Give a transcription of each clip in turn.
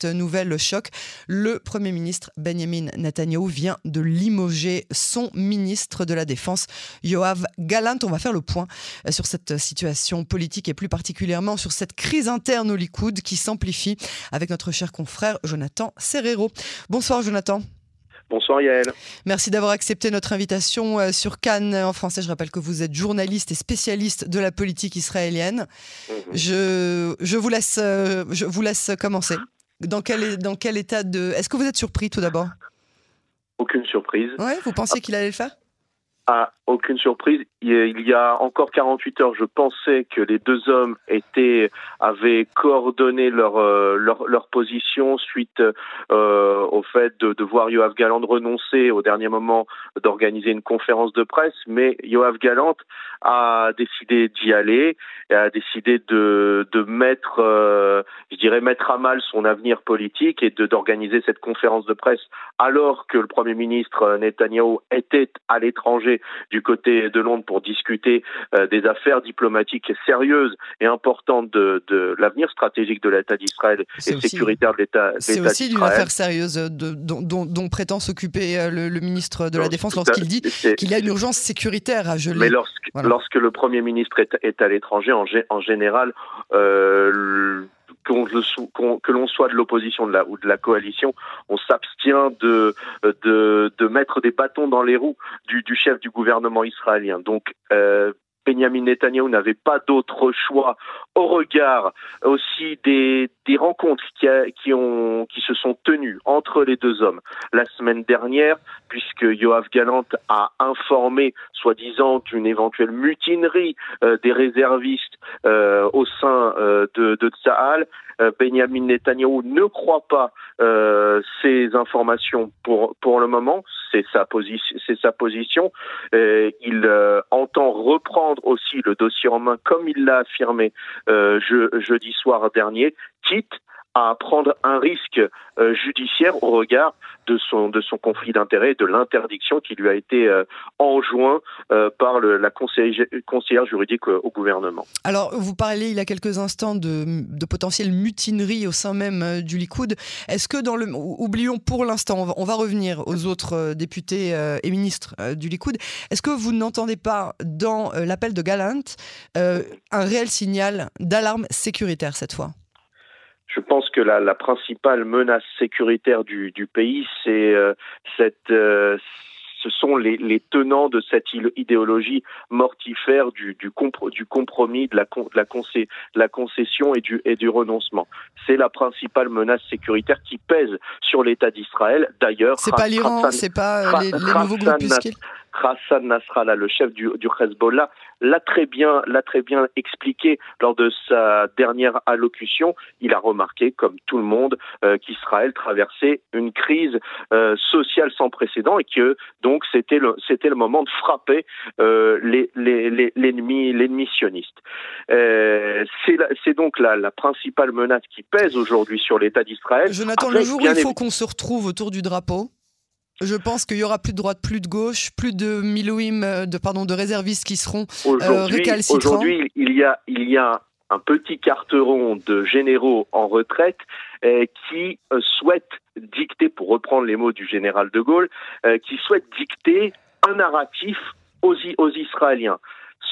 cette nouvelle choc. Le Premier ministre Benjamin Netanyahu vient de limoger son ministre de la Défense, Yoav Galant. On va faire le point sur cette situation politique et plus particulièrement sur cette crise interne au Likoud qui s'amplifie avec notre cher confrère Jonathan Serrero. Bonsoir Jonathan. Bonsoir Yael. Merci d'avoir accepté notre invitation euh, sur Cannes en français. Je rappelle que vous êtes journaliste et spécialiste de la politique israélienne. Mhm. Je, je, vous laisse, euh, je vous laisse commencer. Dans quel, dans quel état de... Est-ce que vous êtes surpris tout d'abord? Aucune surprise. Ouais, vous pensiez qu'il allait le faire? Ah, aucune surprise. Il y a encore 48 heures, je pensais que les deux hommes étaient avaient coordonné leur euh, leur, leur, position suite euh, au fait de, de voir Yoav Galant renoncer au dernier moment d'organiser une conférence de presse, mais Yoav Galant a décidé d'y aller et a décidé de de mettre, euh, je dirais, mettre à mal son avenir politique et d'organiser cette conférence de presse alors que le premier ministre Netanyahu était à l'étranger du côté de Londres pour discuter euh, des affaires diplomatiques sérieuses et importantes de, de l'avenir stratégique de l'État d'Israël et sécuritaire de l'État C'est aussi d'une affaire sérieuse de, dont, dont, dont, prétend s'occuper euh, le, le, ministre de la Défense lorsqu'il dit qu'il y a une urgence sécuritaire à geler. Mais lorsque, voilà. lorsque le Premier ministre est, est à l'étranger, en, en, général, euh, que l'on soit de l'opposition ou de la coalition, on s'abstient de, de, de, mettre des bâtons dans les roues du, du chef du gouvernement israélien. Donc, euh, Benjamin Netanyahu n'avait pas d'autre choix au regard aussi des, des rencontres qui, a, qui, ont, qui se sont tenues entre les deux hommes la semaine dernière, puisque Yoav Galant a informé, soi-disant, d'une éventuelle mutinerie euh, des réservistes au sein euh, de, de Tsahal. Euh, Benjamin Netanyahu ne croit pas euh, ces informations pour pour le moment. C'est sa position. C'est sa position. il entend reprendre aussi le dossier en main, comme il l'a affirmé je, jeudi soir dernier, quitte à prendre un risque euh, judiciaire au regard de son de son conflit d'intérêts, de l'interdiction qui lui a été euh, enjoint euh, par la conseillère, juridique au gouvernement. Alors, vous parlez il y a quelques instants de, de potentielle mutinerie au sein même du Likoud. Est-ce que dans le oublions pour l'instant, on, va revenir aux autres députés et ministres du Likoud. Est-ce que vous n'entendez pas dans l'appel de Galant un réel signal d'alarme sécuritaire cette fois? Je pense que la, la principale menace sécuritaire du, du pays, c'est euh, cette euh, ce sont les, les, tenants de cette idéologie mortifère du, du, compro, du compromis, de la, de, la concé, de la concession et du, et du renoncement. C'est la principale menace sécuritaire qui pèse sur l'État d'Israël. D'ailleurs, c'est pas l'Iran, c'est pas les, les nouveaux groupuscules. Hassan Nasrallah, le chef du, du Hezbollah, l'a très bien, l'a très bien expliqué lors de sa dernière allocution. Il a remarqué, comme tout le monde, euh, qu'Israël traversait une crise euh, sociale sans précédent et que donc c'était le, c'était le moment de frapper euh, les, les, les, l'ennemi, l'ennemi sioniste. C'est, la, c'est donc la, la principale menace qui pèse aujourd'hui sur l'État d'Israël. Jonathan, Après, le jour où il faut qu'on se retrouve autour du drapeau, je pense qu'il y aura plus de droite, plus de gauche, plus de Milouim, euh, de pardon, de réservistes qui seront euh, récalcitrants. Aujourd'hui, il y a, il y a un petit carteron de généraux en retraite euh, qui euh, souhaitent dicter, pour reprendre les mots du général de Gaulle, euh, qui souhaitent dicter un narratif aux, aux Israéliens.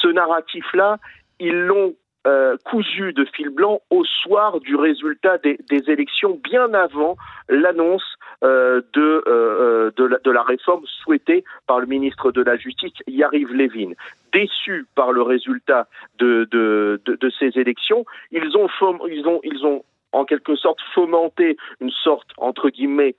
Ce narratif-là, ils l'ont euh, cousu de fil blanc au soir du résultat des, élections, bien avant l'annonce euh, de, euh, de, la, réforme souhaitée par le ministre de la Justice, Yariv Levin. Déçus par le résultat de ces élections, ils ont, ils, ont, ils ont en quelque sorte fomenté une sorte, entre guillemets,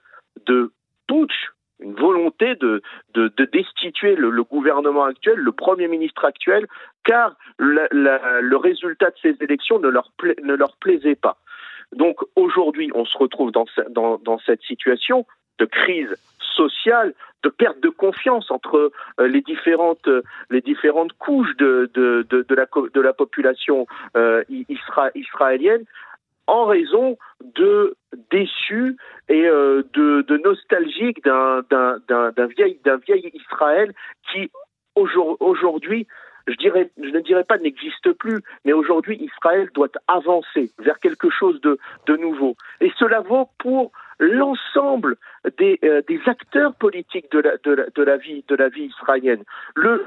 de putsch une volonté de, de, de destituer le, le, gouvernement actuel, le Premier ministre actuel, car la, le résultat de ces élections ne leur, pla ne leur plaisait pas. Donc aujourd'hui, on se retrouve dans, dans, dans, cette situation de crise sociale, de perte de confiance entre euh, les différentes euh, les différentes couches de de, de, la, de la population euh, isra israélienne en raison de déçus et euh, de, nostalgiques d'un vieil, Israël qui aujourd'hui je, ne dirais pas n'existe plus, mais aujourd'hui, Israël doit avancer vers quelque chose de, nouveau. Et cela vaut pour l'ensemble des, euh, acteurs politiques de la, vie, de la vie israélienne.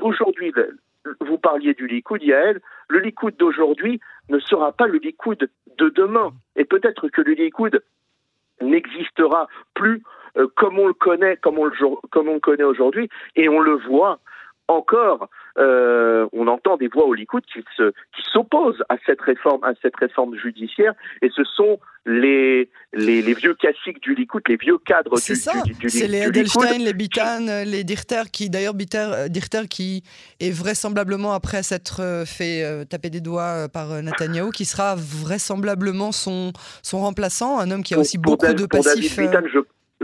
Aujourd'hui, vous parliez du Likoud, Yael, le Likoud d'aujourd'hui ne sera pas le Likoud de demain. Et peut-être que le Likoud n'existera plus euh, comme on le connaît, comme on le, comme on le connaît aujourd'hui, et on le voit encore, euh, on entend des voix au Likoud qui se, qui s'opposent à cette réforme, à cette réforme judiciaire, et ce sont les, les, les vieux classiques du Likoud, les vieux cadres du, ça. du, du, C'est les Edelstein, les Bitan, les Dirter, qui d'ailleurs euh, Dirter qui est vraisemblablement après s'être euh, fait euh, taper des doigts par Netanyahu, qui sera vraisemblablement son, son remplaçant, un homme qui a aussi beaucoup de passifs. David je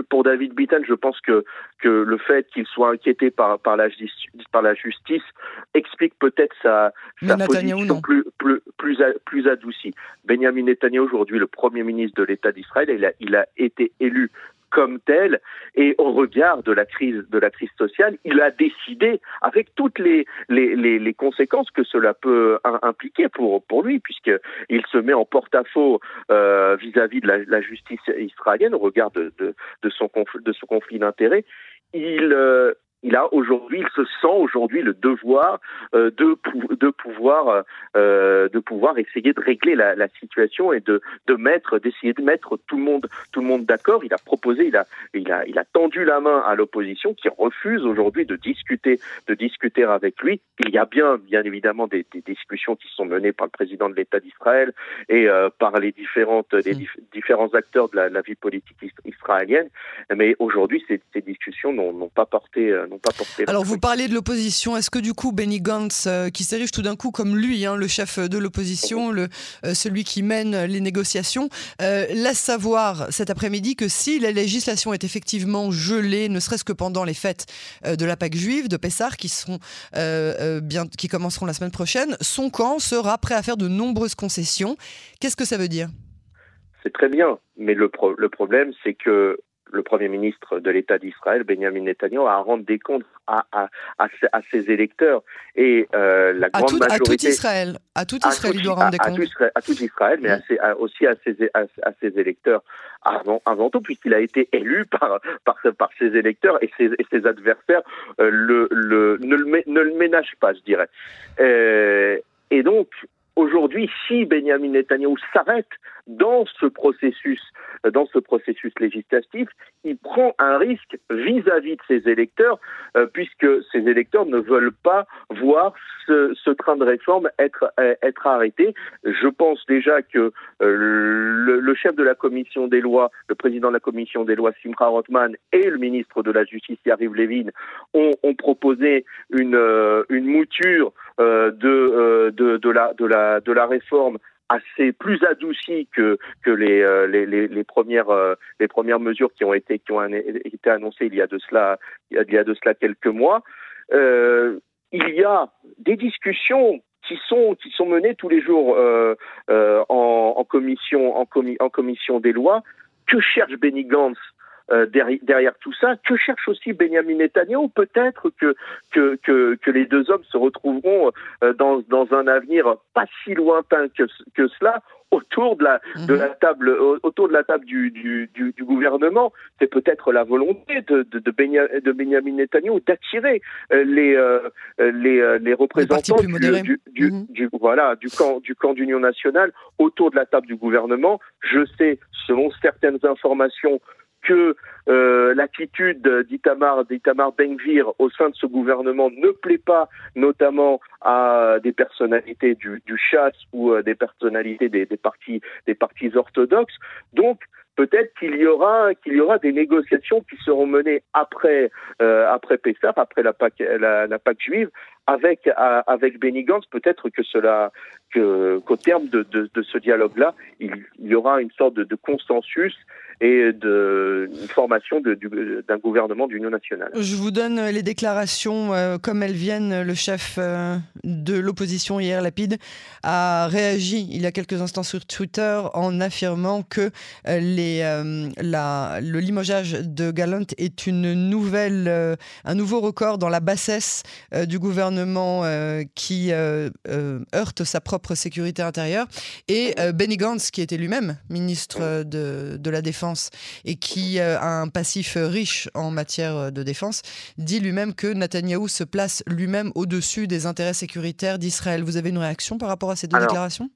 pour David Bitton, je pense que, que le fait qu'il soit inquiété par, par, la, par la justice explique peut-être sa, sa position plus, plus, plus, plus adoucie. Benjamin Netanyahu, aujourd'hui le Premier ministre de l'État d'Israël, il a, il a été élu comme tel et au regard de la crise de la crise sociale, il a décidé avec toutes les les, les, les conséquences que cela peut impliquer pour pour lui puisqu'il se met en porte-à-faux euh, vis-à-vis de la, la, justice israélienne au regard de, de, de son de ce conflit d'intérêts. Il euh, il a aujourd'hui, il se sent aujourd'hui le devoir euh, de, de pouvoir euh, de pouvoir essayer de régler la, la, situation et de, de mettre d'essayer de mettre tout le monde tout le monde d'accord. Il a proposé, il a il a il a tendu la main à l'opposition qui refuse aujourd'hui de discuter de discuter avec lui. Il y a bien bien évidemment des, des discussions qui sont menées par le président de l'État d'Israël et euh, par les différentes les mmh. différents acteurs de la, la, vie politique israélienne. Mais aujourd'hui, ces, ces discussions n'ont pas porté pas Alors vous parlez de l'opposition, est-ce que du coup Benny Gantz, euh, qui s'érige tout d'un coup comme lui, hein, le chef de l'opposition, le, euh, celui qui mène les négociations, euh, laisse savoir cet après-midi que si la législation est effectivement gelée, ne serait-ce que pendant les fêtes de la Pâque juive, de Pessar, qui, seront, bien, qui commenceront la semaine prochaine, son camp sera prêt à faire de nombreuses concessions. Qu'est-ce que ça veut dire? C'est très bien, mais le, le problème, c'est que le Premier ministre de l'État d'Israël, Benjamin Netanyahu, à rendre des comptes à, à, à, ses électeurs. Et euh, la grande tout, majorité... À tout Israël, à tout Israël, il doit rendre des comptes. À tout, Israël, mais aussi à ses, à, ses électeurs avant, avant tout, puisqu'il a été élu par, par, par ses électeurs et ses, et ses adversaires euh, le, le, ne, le, ne le ménagent pas, je dirais. Euh, et donc, aujourd'hui, si Benjamin Netanyahu s'arrête dans ce processus, dans ce processus législatif, il prend un risque vis-à-vis de ses électeurs, euh, puisque ses électeurs ne veulent pas voir ce, ce train de réforme être, euh, être arrêté. Je pense déjà que euh, le, le, chef de la commission des lois, le président de la commission des lois, Simcha Rothman, et le ministre de la Justice, Yariv Levin, ont, ont proposé une, euh, une mouture de, de, de, la, de, la, de la réforme assez plus adouci que que les euh, les, les, les, premières euh, les premières mesures qui ont été qui ont été annoncées il y a de cela il y a de cela quelques mois. Euh, il y a des discussions qui sont qui sont menées tous les jours euh, euh, en, en, commission en, commi en commission des lois. Que cherche Benny Gantz? Euh, derrière, derrière, tout ça. Que cherche aussi Benjamin Netanyahu? Peut-être que, que, que, que, les deux hommes se retrouveront euh, dans, dans un avenir pas si lointain que, que cela autour de la, de la mhm. table, autour de la table du, du, du, du gouvernement. C'est peut-être la volonté de, de, de, de Benjamin Netanyahu d'attirer euh, les, euh, les, les représentants du, du, mhm. du, voilà, du camp, du camp d'Union nationale autour de la table du gouvernement. Je sais, selon certaines informations, que euh, l'attitude d'Itamar, d'Itamar Benvir au sein de ce gouvernement ne plaît pas, notamment à des personnalités du, chasse ou euh, des personnalités des, partis, des partis orthodoxes. Donc, peut-être qu'il y aura qu'il y aura des négociations qui seront menées après euh, après Pessah, après la Pâque la, la Pâque juive, avec à, avec Benny Gantz. Peut-être que cela qu'au terme de, de, ce dialogue-là, il, il, y aura une sorte de consensus et de une formation d'un gouvernement d'union nationale. Je vous donne les déclarations euh, comme elles viennent. Le chef euh, de l'opposition hier, Lapide, a réagi il y a quelques instants sur Twitter en affirmant que euh, le limogeage de Gallant est une nouvelle, un nouveau record dans la bassesse du gouvernement qui heurte sa propre sécurité intérieure. Et Benny Gantz, qui était lui-même ministre de la Défense et qui a un passif riche en matière de défense, dit lui-même que Netanyahou se place lui-même au-dessus des intérêts sécuritaires d'Israël. Vous avez une réaction par rapport à ces deux déclarations?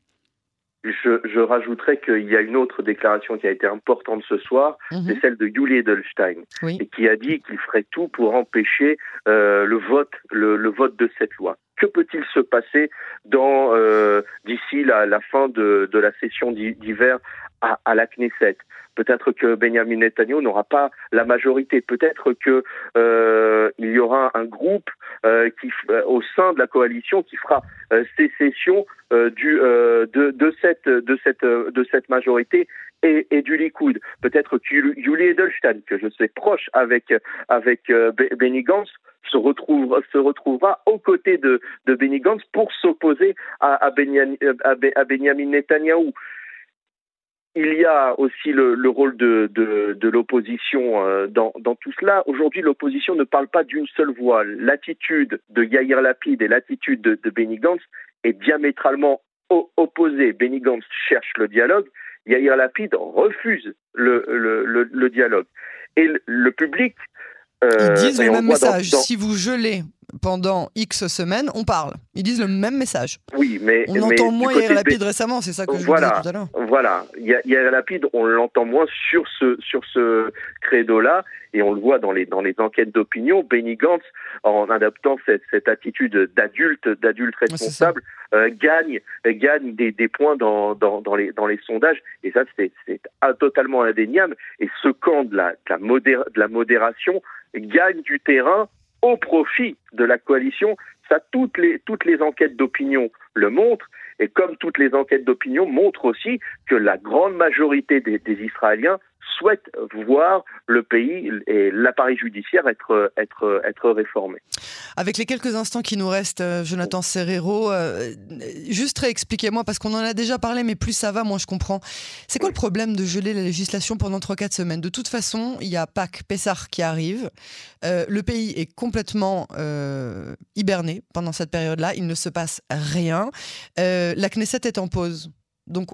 je, je rajouterais qu'il y a une autre déclaration qui a été importante ce soir, mhm. c'est celle de Julie Edelstein, et qui a dit qu'il ferait tout pour empêcher euh, le vote, le, vote de cette loi. Que peut-il se passer dans euh, d'ici la, la, fin de, de la session d'hiver à, à la Knesset Peut-être que Benjamin Netanyahu n'aura pas la majorité. Peut-être que euh, il y aura un groupe euh, qui, euh, au sein de la coalition qui fera euh, sécession euh, du, de, de, cette, de, cette, de cette majorité et, et, du Likoud. Peut-être que Julie Edelstein, que je sais proche avec, avec Benny se, se retrouvera aux côtés de, de Benny Gantz pour s'opposer à, à, à, Benjamin Netanyahou. Il y a aussi le, le rôle de, de, de l'opposition euh, dans, dans, tout cela. Aujourd'hui, l'opposition ne parle pas d'une seule voix. L'attitude de Yair Lapid et l'attitude de, de Benny Gantz est diamétralement opposée. Benny Gantz cherche le dialogue, Yair Lapid refuse le, le, le, le dialogue. Et le, public... Euh, Ils disent le même message. Si vous gelez pendant X semaines, on parle. Ils disent le même message. Oui, mais on entend moins Yair Lapid récemment, c'est ça que je voilà, disais tout à l'heure. Voilà, Yair Lapid, on l'entend moins sur ce sur ce credo-là, et on le voit dans les dans les enquêtes d'opinion. Benny Gantz, en adaptant cette, cette attitude d'adulte d'adulte responsable, euh, gagne gagne des, des points dans, dans, dans les dans les sondages, et ça c'est c'est totalement indéniable. Et ce camp de la de la, modér de la modération gagne du terrain au profit de la coalition. Ça, toutes les, toutes les enquêtes d'opinion le montrent. Et comme toutes les enquêtes d'opinion montrent aussi que la grande majorité des, des Israéliens souhaitent voir le pays et l'appareil judiciaire être, être, être réformé. Avec les quelques instants qui nous restent, euh, Jonathan Serrero, euh, juste réexpliquez-moi, parce qu'on en a déjà parlé, mais plus ça va, moins je comprends. C'est quoi le problème de geler la législation pendant 3-4 semaines? De toute façon, il y a Pâques, Pessar qui arrive. Euh, le pays est complètement hiberné pendant cette période-là. Il ne se passe rien. la Knesset est en pause. Donc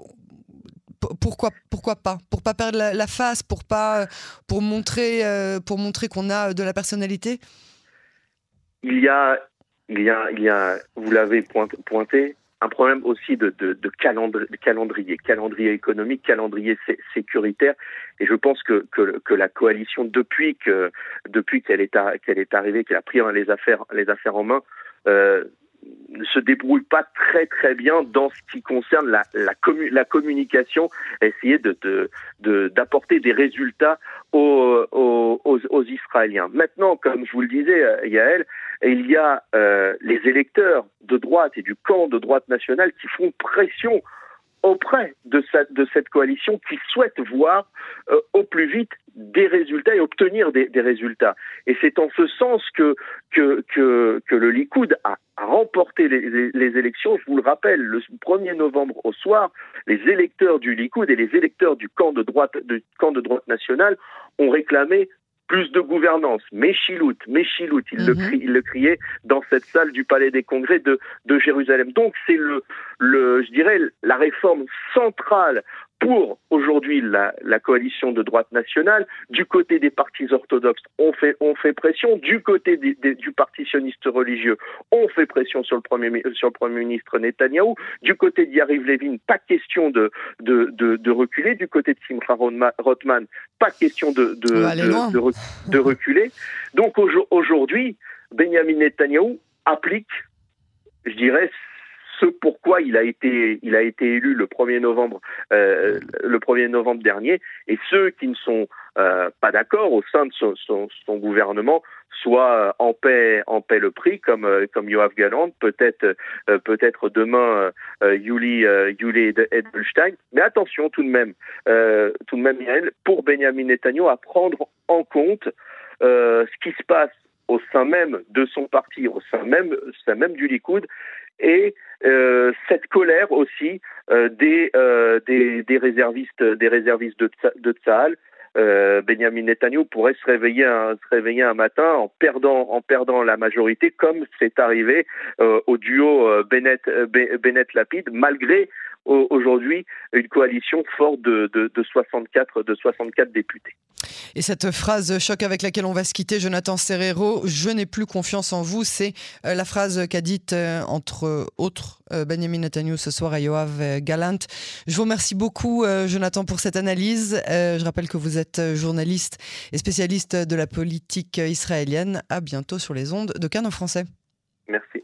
pourquoi, pourquoi pas? Pour pas perdre la, face, pour pas, pour montrer, euh, pour montrer qu'on a de la personnalité? Il y a, il y a, il y a, vous l'avez pointé, un problème aussi de, de, calendrier, calendrier économique, calendrier sécuritaire. Et je pense que, que, que, la coalition, depuis que depuis qu'elle est, qu'elle est arrivée, qu'elle a pris les affaires les affaires en main, euh, ne se débrouille pas très très bien dans ce qui concerne la, communication, essayer de, d'apporter des résultats aux, Israéliens. Maintenant, comme je vous le disais, euh, Yael, il y a euh, les électeurs de droite et du camp de droite nationale qui font pression auprès de, cette, de cette coalition qui souhaite voir euh, au plus vite des résultats et obtenir des, résultats. Et c'est en ce sens que, le Likoud a, a remporté les, les, élections. Je vous le rappelle, le 1er novembre au soir, les électeurs du Likoud et les électeurs du camp de droite, du camp de droite nationale ont réclamé plus de gouvernance, Méchilout, Méchilout, il, le mhm. il le criait dans cette salle du Palais des Congrès de, de Jérusalem. Donc c'est le, le, je dirais, la réforme centrale pour aujourd'hui la, la, coalition de droite nationale. Du côté des partis orthodoxes, on fait, on fait pression. Du côté des, des, du parti sioniste religieux, on fait pression sur le premier, sur le premier ministre Netanyahou. Du côté d'Yariv Levin, pas question de, de, de, de, reculer. Du côté de Simcha Rothman, pas question de, de, de reculer. Donc aujourd'hui, Benjamin Netanyahou applique, je dirais, ce pourquoi il a été, il a été élu le 1er novembre, euh, le 1er novembre dernier, et ceux qui ne sont euh, pas d'accord au sein de son, son, son gouvernement soit en paix, en paix le prix, comme comme Yoav Galant, peut-être peut-être demain Yuli Yuli Edelstein. Mais attention tout de même, tout de même, pour Benjamin Netanyahu à prendre en compte ce qui se passe au sein même de son parti, au sein même, sein même du Likoud, et euh, cette colère aussi euh, des, euh, des, des, réservistes, des réservistes de, de Tsahal. Euh, Benjamin Netanyahu pourrait se réveiller un, se réveiller un matin en perdant, en perdant la majorité, comme c'est arrivé euh, au duo euh, Bennett, Bennett Lapide, malgré aujourd'hui une coalition forte de, de, de, 64, de 64 députés. Et cette phrase choc avec laquelle on va se quitter, Jonathan Serrero, je n'ai plus confiance en vous, c'est euh, la phrase qu'a dite euh, entre autres euh, Benjamin Netanyahu ce soir à Yoav Galant. Je vous remercie beaucoup, Jonathan, pour cette analyse. Je rappelle que vous êtes journaliste et spécialiste de la politique israélienne. À bientôt sur les ondes de Cannes en français. Merci.